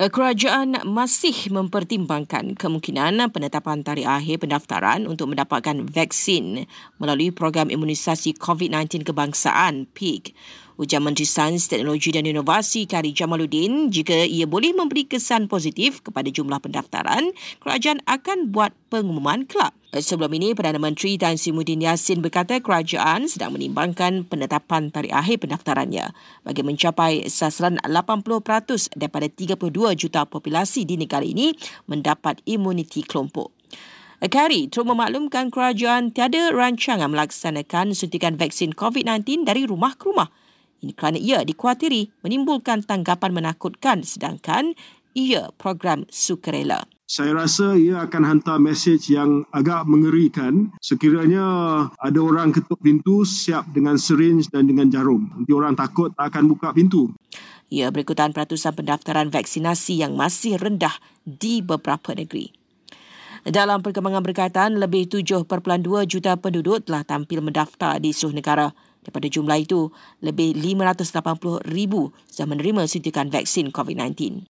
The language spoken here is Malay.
Eh, kerajaan masih mempertimbangkan kemungkinan penetapan tarikh akhir pendaftaran untuk mendapatkan vaksin melalui program imunisasi COVID-19 kebangsaan PIK. Ujar Menteri Sains, Teknologi dan Inovasi Kari Jamaluddin, jika ia boleh memberi kesan positif kepada jumlah pendaftaran, kerajaan akan buat pengumuman kelab. Sebelum ini, Perdana Menteri Tan Sri Muhyiddin Yassin berkata kerajaan sedang menimbangkan penetapan tarikh akhir pendaftarannya bagi mencapai sasaran 80% daripada 32 juta populasi di negara ini mendapat imuniti kelompok. Kerry terus memaklumkan kerajaan tiada rancangan melaksanakan suntikan vaksin COVID-19 dari rumah ke rumah ini kerana ia dikuatiri menimbulkan tanggapan menakutkan sedangkan ia program sukarela. Saya rasa ia akan hantar mesej yang agak mengerikan sekiranya ada orang ketuk pintu siap dengan syringe dan dengan jarum. Nanti orang takut tak akan buka pintu. Ia berikutan peratusan pendaftaran vaksinasi yang masih rendah di beberapa negeri. Dalam perkembangan berkaitan, lebih 7.2 juta penduduk telah tampil mendaftar di seluruh negara. Daripada jumlah itu, lebih 580 ribu sudah menerima suntikan vaksin COVID-19.